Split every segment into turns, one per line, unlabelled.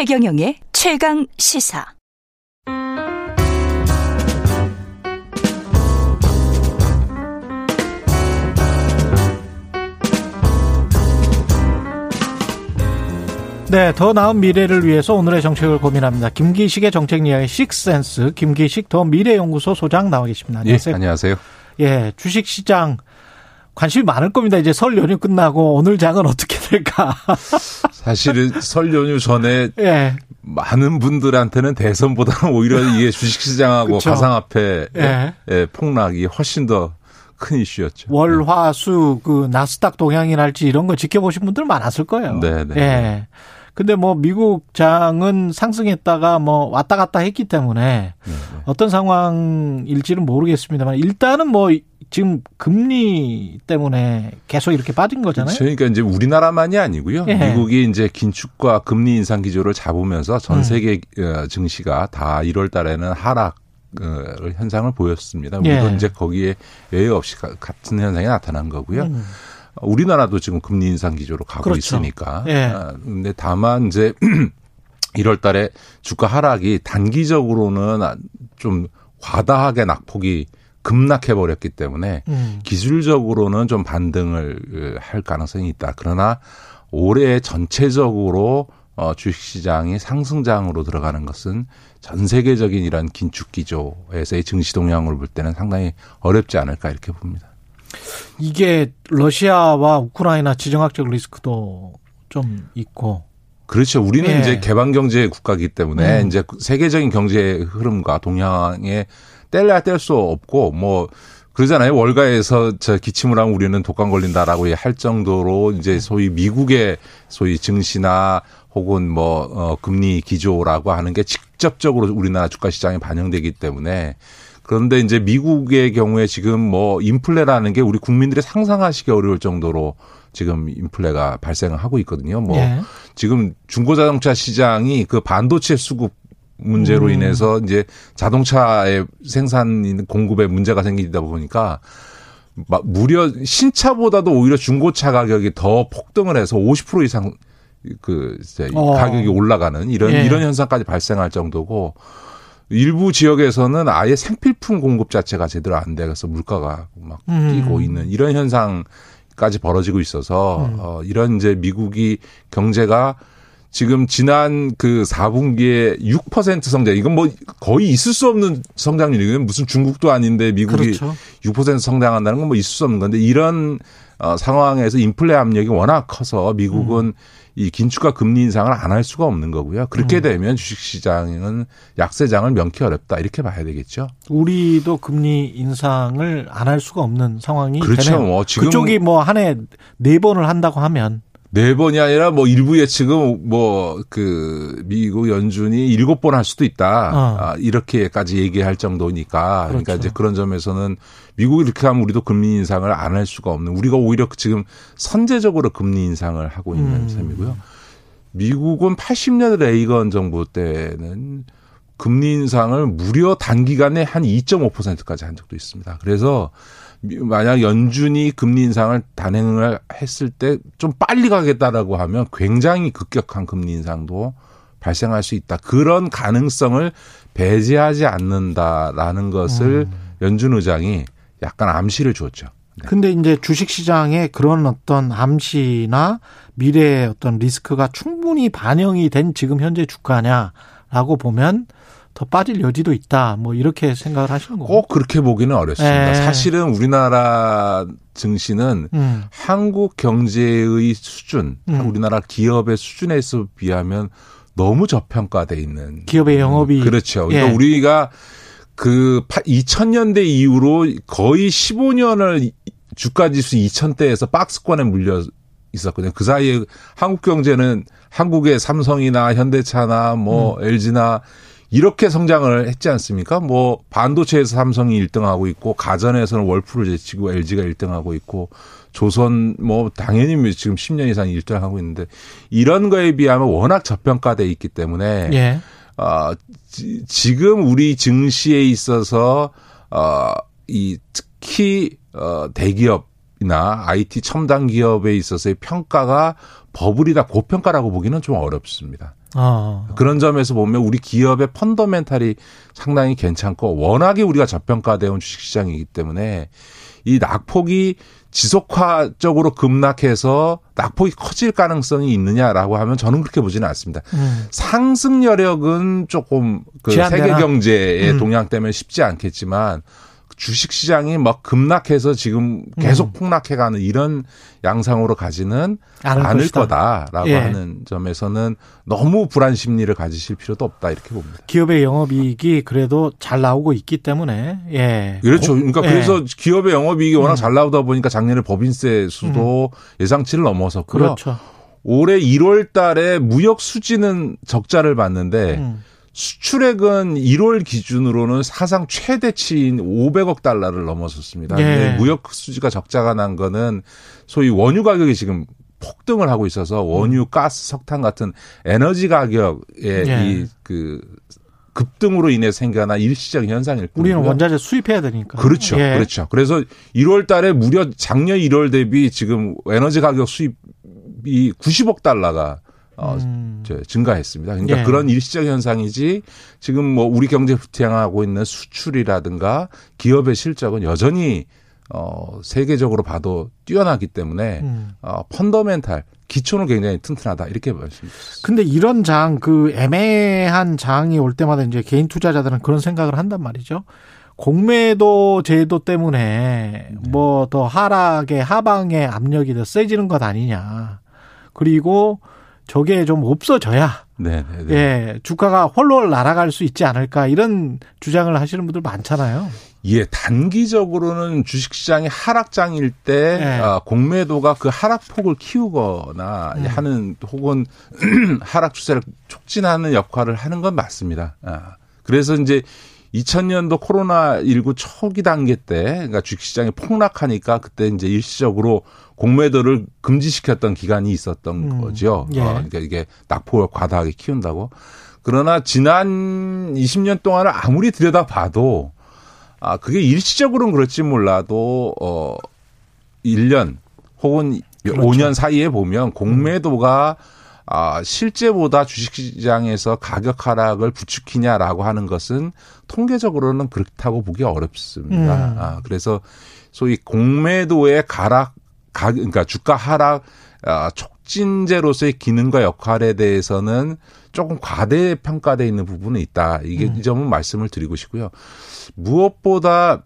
최경영의 최강 시사.
네, 더 나은 미래를 위해서 오늘의 정책을 고민합니다. 김기식의 정책 이야기 식센스 김기식 더 미래연구소 소장 나와 계십니다.
안녕하세요. 예, 안녕하세요.
예, 주식 시장 관심이 많을 겁니다. 이제 설 연휴 끝나고 오늘 장은 어떻게 될까?
사실은 설 연휴 전에 예. 많은 분들한테는 대선보다는 오히려 이게 주식 시장하고 가상화폐 예. 예, 폭락이 훨씬 더 큰 이슈였죠.
월, 화, 수, 그, 나스닥 동향이랄지 이런 거 지켜보신 분들 많았을 거예요. 네, 네. 예. 근데 뭐 미국 장은 상승했다가 뭐 왔다 갔다 했기 때문에 네, 네. 어떤 상황일지는 모르겠습니다만 일단은 뭐 지금 금리 때문에 계속 이렇게 빠진 거잖아요.
그렇죠. 그러니까 이제 우리나라만이 아니고요. 예. 미국이 이제 긴축과 금리 인상 기조를 잡으면서 전 음. 세계 음. 증시가 다 1월 달에는 하락 어, 현상을 보였습니다. 우리도 예. 이제 거기에 예외 없이 같은 현상이 나타난 거고요. 음. 우리나라도 지금 금리 인상 기조로 가고 그렇죠. 있으니까. 예. 아, 근데 다만 이제 1월 달에 주가 하락이 단기적으로는 좀 과다하게 낙폭이 급락해 버렸기 때문에 음. 기술적으로는 좀 반등을 할 가능성이 있다. 그러나 올해 전체적으로 어 주식 시장이 상승장으로 들어가는 것은 전 세계적인 이런 긴축 기조에서의 증시 동향을 볼 때는 상당히 어렵지 않을까 이렇게 봅니다.
이게 러시아와 우크라이나 지정학적 리스크도 좀 있고
그렇죠. 우리는 예. 이제 개방 경제 국가이기 때문에 음. 이제 세계적인 경제 흐름과 동향에 뗄래야 뗄 수 없고 뭐 그러잖아요. 월가에서 저 기침을 하면 우리는 독감 걸린다라고 할 정도로 이제 소위 미국의 소위 증시나 혹은 뭐 어, 금리 기조라고 하는 게 직접적으로 우리나라 주가 시장에 반영되기 때문에 그런데 이제 미국의 경우에 지금 뭐 인플레라는 게 우리 국민들이 상상하시기 어려울 정도로 지금 인플레가 발생을 하고 있거든요. 뭐 예. 지금 중고자동차 시장이 그 반도체 수급 문제로 음. 인해서 이제 자동차의 생산 공급에 문제가 생기다 보니까 무려 신차보다도 오히려 중고차 가격이 더 폭등을 해서 50% 이상 그 이제 어. 가격이 올라가는 이런 예. 이런 현상까지 발생할 정도고 일부 지역에서는 아예 생필품 공급 자체가 제대로 안 돼서 물가가 막 음. 뛰고 있는 이런 현상 까지 벌어지고 있어서 음. 어 이런 이제 미국이 경제가 지금 지난 그 4분기에 6% 성장. 이건 뭐 거의 있을 수 없는 성장률이거든요. 무슨 중국도 아닌데 미국이 그렇죠. 6% 성장한다는 건 뭐 있을 수 없는 건데 이런 어 상황에서 인플레 압력이 워낙 커서 미국은 음. 이 긴축과 금리 인상을 안 할 수가 없는 거고요. 그렇게 음. 되면 주식시장은 약세장을 명키 어렵다 이렇게 봐야 되겠죠.
우리도 금리 인상을 안 할 수가 없는 상황이
그렇죠.
되네요. 뭐 지금 그쪽이 뭐 한 해 네 번을 한다고 하면
네 번이 아니라 뭐 일부 예측은 뭐 그 미국 연준이 일곱 번 할 수도 있다. 어. 아, 이렇게까지 얘기할 정도니까. 그러니까 그렇죠. 그러니까 이제 그런 점에서는 미국이 이렇게 하면 우리도 금리 인상을 안 할 수가 없는 우리가 오히려 지금 선제적으로 금리 인상을 하고 있는 음. 셈이고요. 미국은 80년 레이건 정부 때는 금리 인상을 무려 단기간에 한 2.5%까지 한 적도 있습니다. 그래서 만약 연준이 금리 인상을 단행을 했을 때 좀 빨리 가겠다라고 하면 굉장히 급격한 금리 인상도 발생할 수 있다. 그런 가능성을 배제하지 않는다라는 것을 음. 연준 의장이 약간 암시를 줬죠.
네. 근데 이제 주식 시장에 그런 어떤 암시나 미래의 어떤 리스크가 충분히 반영이 된 지금 현재 주가냐라고 보면 더 빠질 여지도 있다. 뭐 이렇게 생각을 하시는 거고.
꼭 그렇게 보기는 어렵습니다. 네. 사실은 우리나라 증시는 음. 한국 경제의 수준, 음. 우리나라 기업의 수준에서 비하면 너무 저평가돼 있는
기업의 영업이
그렇죠. 그러니까 예. 우리가 그 2000년대 이후로 거의 15년을 주가 지수 2000대에서 박스권에 물려 있었거든요. 그 사이에 한국 경제는 한국의 삼성이나 현대차나 뭐 음. LG나 이렇게 성장을 했지 않습니까? 뭐 반도체에서 삼성이 1등하고 있고 가전에서는 월풀을 제치고 LG가 1등하고 있고 조선 뭐 당연히 지금 10년 이상 1등하고 있는데 이런 거에 비하면 워낙 저평가돼 있기 때문에 예. 어, 지, 금 우리 증시에 있어서 어 이 특히 어 대기업이나 IT 첨단 기업에 있어서의 평가가 버블이다 고평가라고 보기는 좀 어렵습니다. 어. 그런 점에서 보면 우리 기업의 펀더멘탈이 상당히 괜찮고 워낙에 우리가 저평가되어 온 주식시장이기 때문에 이 낙폭이 지속화적으로 급락해서 낙폭이 커질 가능성이 있느냐라고 하면 저는 그렇게 보지는 않습니다. 음. 상승 여력은 조금 그 세계 경제의 음. 동향 때문에 쉽지 않겠지만 주식 시장이 막 급락해서 지금 계속 음. 폭락해가는 이런 양상으로 가지는 않을 거다라고 예. 하는 점에서는 너무 불안 심리를 가지실 필요도 없다 이렇게 봅니다.
기업의 영업이익이 그래도 잘 나오고 있기 때문에 예.
그렇죠. 그러니까 예. 그래서 기업의 영업이익이 워낙 음. 잘 나오다 보니까 작년에 법인세 수도 음. 예상치를 넘어섰고요. 그렇죠. 올해 1월 달에 무역 수지는 적자를 봤는데 음. 수출액은 1월 기준으로는 사상 최대치인 500억 달러를 넘어섰습니다. 예. 무역 수지가 적자가 난 거는 소위 원유 가격이 지금 폭등을 하고 있어서 원유, 음. 가스, 석탄 같은 에너지 가격의 예. 이그 급등으로 인해 생겨난 일시적 현상일
뿐이고요. 우리는 원자재 수입해야 되니까.
그렇죠. 예. 그렇죠. 그래서 1월 달에 무려 작년 1월 대비 지금 에너지 가격 수입이 90억 달러가 어, 음. 증가했습니다. 그러니까 예. 그런 일시적 현상이지 지금 뭐 우리 경제 부양하고 있는 수출이라든가 기업의 실적은 여전히 어, 세계적으로 봐도 뛰어나기 때문에 음. 어, 펀더멘탈 기초는 굉장히 튼튼하다 이렇게 말씀드립니다.
근데 이런 장 그 애매한 장이 올 때마다 이제 개인 투자자들은 그런 생각을 한단 말이죠. 공매도 제도 때문에 네. 뭐더 하락의 하방의 압력이 더 세지는 것 아니냐. 그리고 저게 좀 없어져야 네, 네, 네. 예, 주가가 홀로 날아갈 수 있지 않을까 이런 주장을 하시는 분들 많잖아요.
예, 단기적으로는 주식시장이 하락장일 때 네. 아, 공매도가 그 하락폭을 키우거나 음. 하는 혹은 하락 추세를 촉진하는 역할을 하는 건 맞습니다. 아, 그래서 이제 2000년도 코로나19 초기 단계 때, 그러니까 주식시장이 폭락하니까 그때 이제 일시적으로 공매도를 금지시켰던 기간이 있었던 음. 거죠. 예. 어, 그러니까 이게 낙폭을 과다하게 키운다고. 그러나 지난 20년 동안을 아무리 들여다봐도 아, 그게 일시적으로는 그럴지 몰라도 어 1년 혹은 그렇죠. 5년 사이에 보면 공매도가 아, 실제보다 주식시장에서 가격 하락을 부추기냐라고 하는 것은 통계적으로는 그렇다고 보기 어렵습니다. 음. 아, 그래서 소위 공매도의 가락, 가, 그러니까 주가 하락, 아, 촉진제로서의 기능과 역할에 대해서는 조금 과대 평가돼 있는 부분은 있다. 이게 음. 이 점은 말씀을 드리고 싶고요. 무엇보다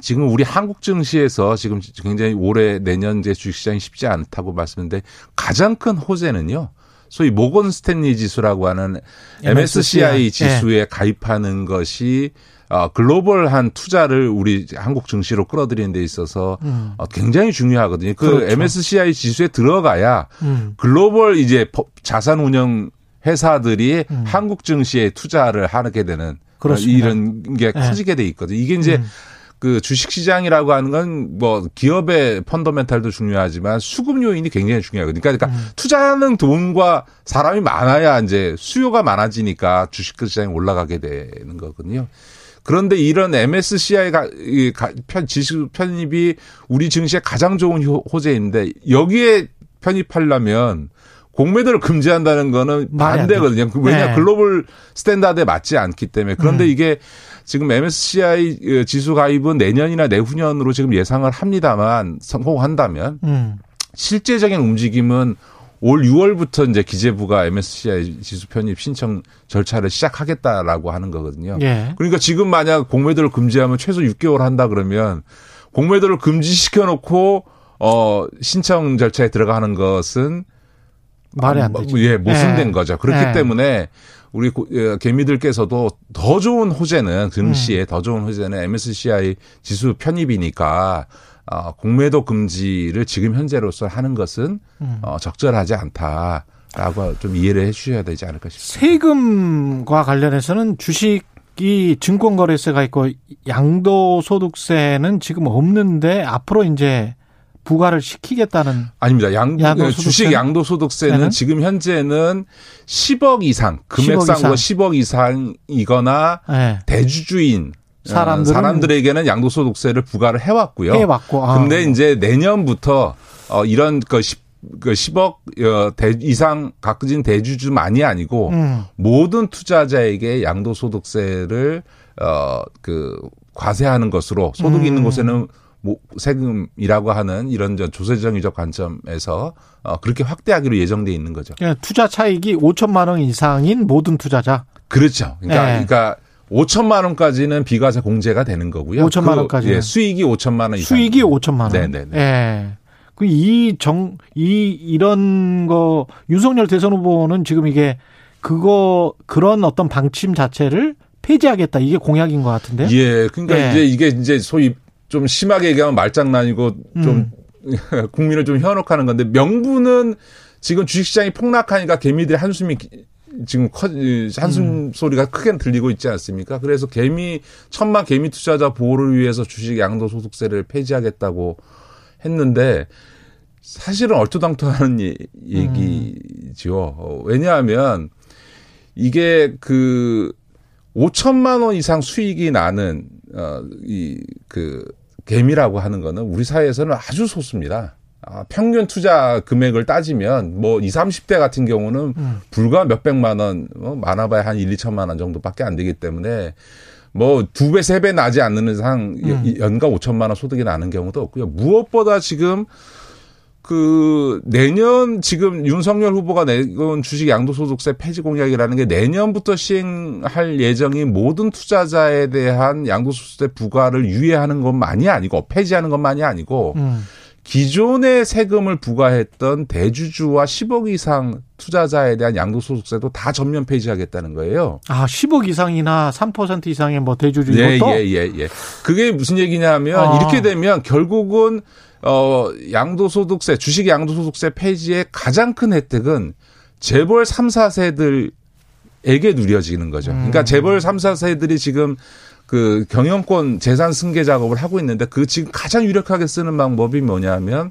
지금 우리 한국 증시에서 지금 굉장히 올해 내년 제 주식시장이 쉽지 않다고 말씀했는데 가장 큰 호재는요. 소위 모건 스탠리 지수라고 하는 MSCI, 지수에 네. 가입하는 것이 어, 글로벌한 투자를 우리 한국 증시로 끌어들이는 데 있어서 음. 어, 굉장히 중요하거든요. 그 그렇죠. MSCI 지수에 들어가야 음. 글로벌 이제 자산 운영 회사들이 음. 한국 증시에 투자를 하게 되는 그렇습니다. 이런 게 네. 커지게 돼 있거든요. 이게 이제 음. 그 주식 시장이라고 하는 건 뭐 기업의 펀더멘탈도 중요하지만 수급 요인이 굉장히 중요하거든요. 그러니까, 그러니까 음. 투자하는 돈과 사람이 많아야 이제 수요가 많아지니까 주식 시장이 올라가게 되는 거거든요. 그런데 이런 MSCI가 편 지수 편입이 우리 증시에 가장 좋은 호재인데 여기에 편입하려면 공매도를 금지한다는 거는 반대거든요. 왜냐 네. 글로벌 스탠다드에 맞지 않기 때문에. 그런데 음. 이게 지금 MSCI 어, 지수 가입은 내년이나 내후년으로 지금 예상을 합니다만 성공한다면 음. 실제적인 움직임은 올 6월부터 이제 기재부가 MSCI 지수 편입 신청 절차를 시작하겠다라고 하는 거거든요. 예. 그러니까 지금 만약 공매도를 금지하면 최소 6개월 한다 그러면 공매도를 금지시켜 놓고 어 신청 절차에 들어가는 것은
말이 안 되죠.
예, 모순된 예. 거죠. 그렇기 예. 때문에 우리 예, 개미들께서도 더 좋은 호재는 금시에 음. 더 좋은 호재는 MSCI 지수 편입이니까 어, 공매도 금지를 지금 현재로서 하는 것은 음. 어, 적절하지 않다 라고 좀 이해를 해 주셔야 되지 않을까 싶습니다.
세금과 관련해서는 주식이 증권거래세가 있고 양도소득세는 지금 없는데 앞으로 이제 부과를 시키겠다는
아닙니다. 양, 양도소득세 주식 양도소득세는 네. 지금 현재는 10억 이상 금액상으로 10억, 이상. 이거나 네. 대주주인 어, 사람들 에게는 양도소득세를 부과를 해왔고요.
해왔고.
아. 근데 이제 내년부터 어 이런 그그 10억 어, 대, 이상 가진 대주주만이 아니고 음. 모든 투자자에게 양도소득세를 어그 과세하는 것으로 소득이 음. 있는 곳에는 뭐 세금이라고 하는 이런 조세정의적 관점에서 어 그렇게 확대하기로 예정돼 있는 거죠.
그러니까 투자 차익이 5천만 원 이상인 모든 투자자.
그렇죠. 그러니까 네. 그러니까 5천만 원까지는 비과세 공제가 되는 거고요.
5천만 그, 원까지.
예, 수익이 5천만 원 이상.
수익이 5천만 원.
네, 네, 네.
예. 그이 정, 이, 이런 거, 윤석열 대선 후보는 지금 이게 그거, 그런 어떤 방침 자체를 폐지하겠다. 이게 공약인 것 같은데요.
예. 그러니까 예. 이제 이게 이제 소위 좀 심하게 얘기하면 말장난이고 좀 음. 국민을 좀 현혹하는 건데 명분은 지금 주식시장이 폭락하니까 개미들의 한숨이 지금 커, 한숨 음. 소리가 크게 들리고 있지 않습니까? 그래서 개미, 천만 개미 투자자 보호를 위해서 주식 양도 소득세를 폐지하겠다고 했는데 사실은 얼토당토하는 얘기죠. 음. 왜냐하면 이게 그 5천만 원 이상 수익이 나는 어이그 개미라고 하는 거는 우리 사회에서는 아주 소수입니다. 아, 평균 투자 금액을 따지면 뭐 20, 30대 같은 경우는 음. 불과 몇백만 원, 뭐 많아봐야 한 1, 2천만 원 정도밖에 안 되기 때문에 뭐 두 배, 세 배 나지 않는 이상 음. 연간 5천만 원 소득이 나는 경우도 없고요. 무엇보다 지금 그 내년 지금 윤석열 후보가 내건 주식 양도소득세 폐지 공약이라는 게 내년부터 시행할 예정인 모든 투자자에 대한 양도소득세 부과를 유예하는 것만이 아니고 폐지하는 것만이 아니고 음. 기존의 세금을 부과했던 대주주와 10억 이상 투자자에 대한 양도소득세도 다 전면 폐지하겠다는 거예요.
아, 10억 이상이나 3% 이상의 뭐 대주주
예, 이것도? 예, 예, 예. 그게 무슨 얘기냐면 아. 이렇게 되면 결국은 어 양도소득세, 주식 양도소득세 폐지의 가장 큰 혜택은 재벌 3, 4세들에게 누려지는 거죠. 그러니까 음. 재벌 3, 4세들이 지금 그 경영권 재산 승계 작업을 하고 있는데 그 지금 가장 유력하게 쓰는 방법이 뭐냐면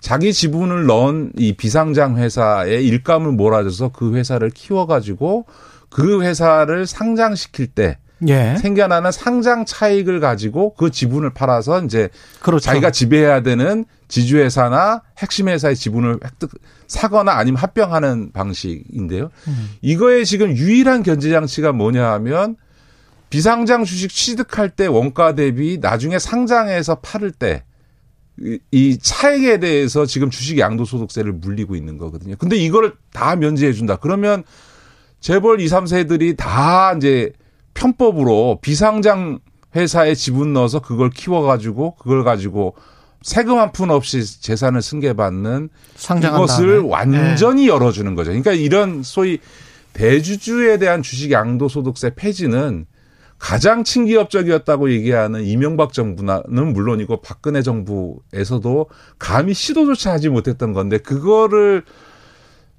자기 지분을 넣은 이 비상장 회사에 일감을 몰아줘서 그 회사를 키워가지고 그 회사를 상장시킬 때 예. 생겨나는 상장 차익을 가지고 그 지분을 팔아서 이제 그렇죠. 자기가 지배해야 되는 지주회사나 핵심 회사의 지분을 획득 사거나 아니면 합병하는 방식인데요. 음. 이거에 지금 유일한 견제 장치가 뭐냐 하면 비상장 주식 취득할 때 원가 대비 나중에 상장해서 팔을 때 이 차액에 대해서 지금 주식 양도소득세를 물리고 있는 거거든요. 근데 이거를 다 면제해 준다. 그러면 재벌 2, 3세들이 다 이제 편법으로 비상장 회사에 지분 넣어서 그걸 키워가지고 그걸 가지고 세금 한 푼 없이 재산을 승계받는 것을 완전히 네. 열어주는 거죠. 그러니까 이런 소위 대주주에 대한 주식 양도소득세 폐지는 가장 친기업적이었다고 얘기하는 이명박 정부는 물론이고 박근혜 정부에서도 감히 시도조차 하지 못했던 건데 그거를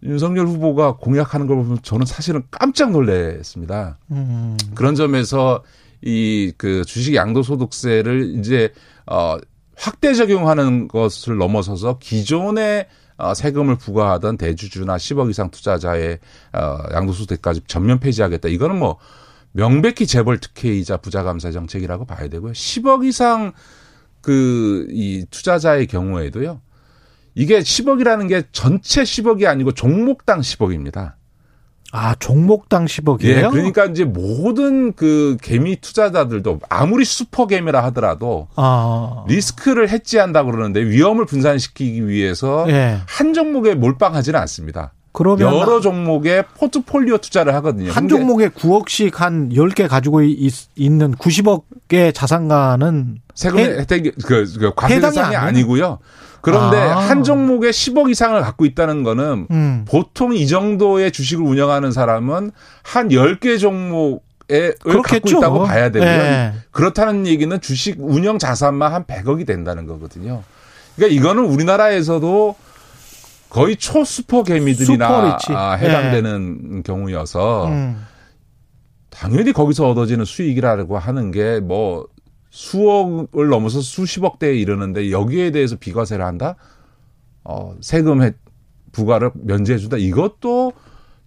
윤석열 후보가 공약하는 걸 보면 저는 사실은 깜짝 놀랐습니다. 음. 그런 점에서 이 그 주식 양도소득세를 이제 어 확대 적용하는 것을 넘어서서 기존의 어, 세금을 부과하던 대주주나 10억 이상 투자자의 어, 양도소득까지 전면 폐지하겠다. 이거는 뭐 명백히 재벌 특혜이자 부자 감사 정책이라고 봐야 되고요. 10억 이상 그 이 투자자의 경우에도요. 이게 10억이라는 게 전체 10억이 아니고 종목당 10억입니다.
아, 종목당 10억이에요? 예,
그러니까 이제 모든 그 개미 투자자들도 아무리 슈퍼 개미라 하더라도 아. 리스크를 해지한다 그러는데 위험을 분산시키기 위해서 예. 한 종목에 몰빵하지는 않습니다. 그러면 여러 종목의 포트폴리오 투자를 하거든요.
한 종목에 9억씩 한 10개 가지고 있, 는 90억의 자산가는
세금 혜택 그, 그 과세 대상이 아니고요. 그런데 아. 한 종목에 10억 이상을 갖고 있다는 거는 음. 보통 이 정도의 주식을 운영하는 사람은 한 10개 종목 에 갖고 있다고 봐야 되고요. 네. 그렇다는 얘기는 주식 운영 자산만 한 100억이 된다는 거거든요. 그러니까 이거는 우리나라에서도 거의 초수퍼 개미들이나 아, 해당되는 네. 경우여서 음. 당연히 거기서 얻어지는 수익이라고 하는 게 뭐 수억을 넘어서 수십억 대에 이르는데 여기에 대해서 비과세를 한다? 어, 세금 해, 부과를 면제해 준다? 이것도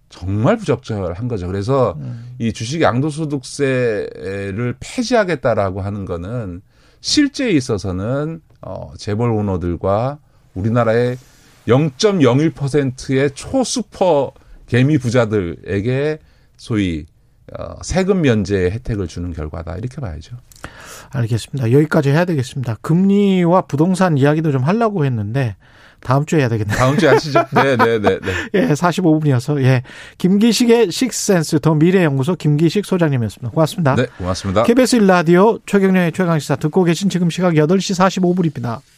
정말 부적절한 거죠. 그래서 음. 이 주식 양도소득세를 폐지하겠다라고 하는 거는 실제에 있어서는 어, 재벌 오너들과 우리나라의 0.01%의 초수퍼 개미 부자들에게 소위 어, 세금 면제 혜택을 주는 결과다 이렇게 봐야죠.
알겠습니다. 여기까지 해야 되겠습니다. 금리와 부동산 이야기도 좀 하려고 했는데 다음 주에 해야 되겠네요.
다음 주에 하시죠. 네, 네, 네, 네.
예, 45분이어서 예. 김기식의 식센스 더 미래 연구소 김기식 소장님이었습니다. 고맙습니다.
네, 고맙습니다.
KBS 1라디오 최경련의 최강 시사 듣고 계신 지금 시각 8시 45분입니다.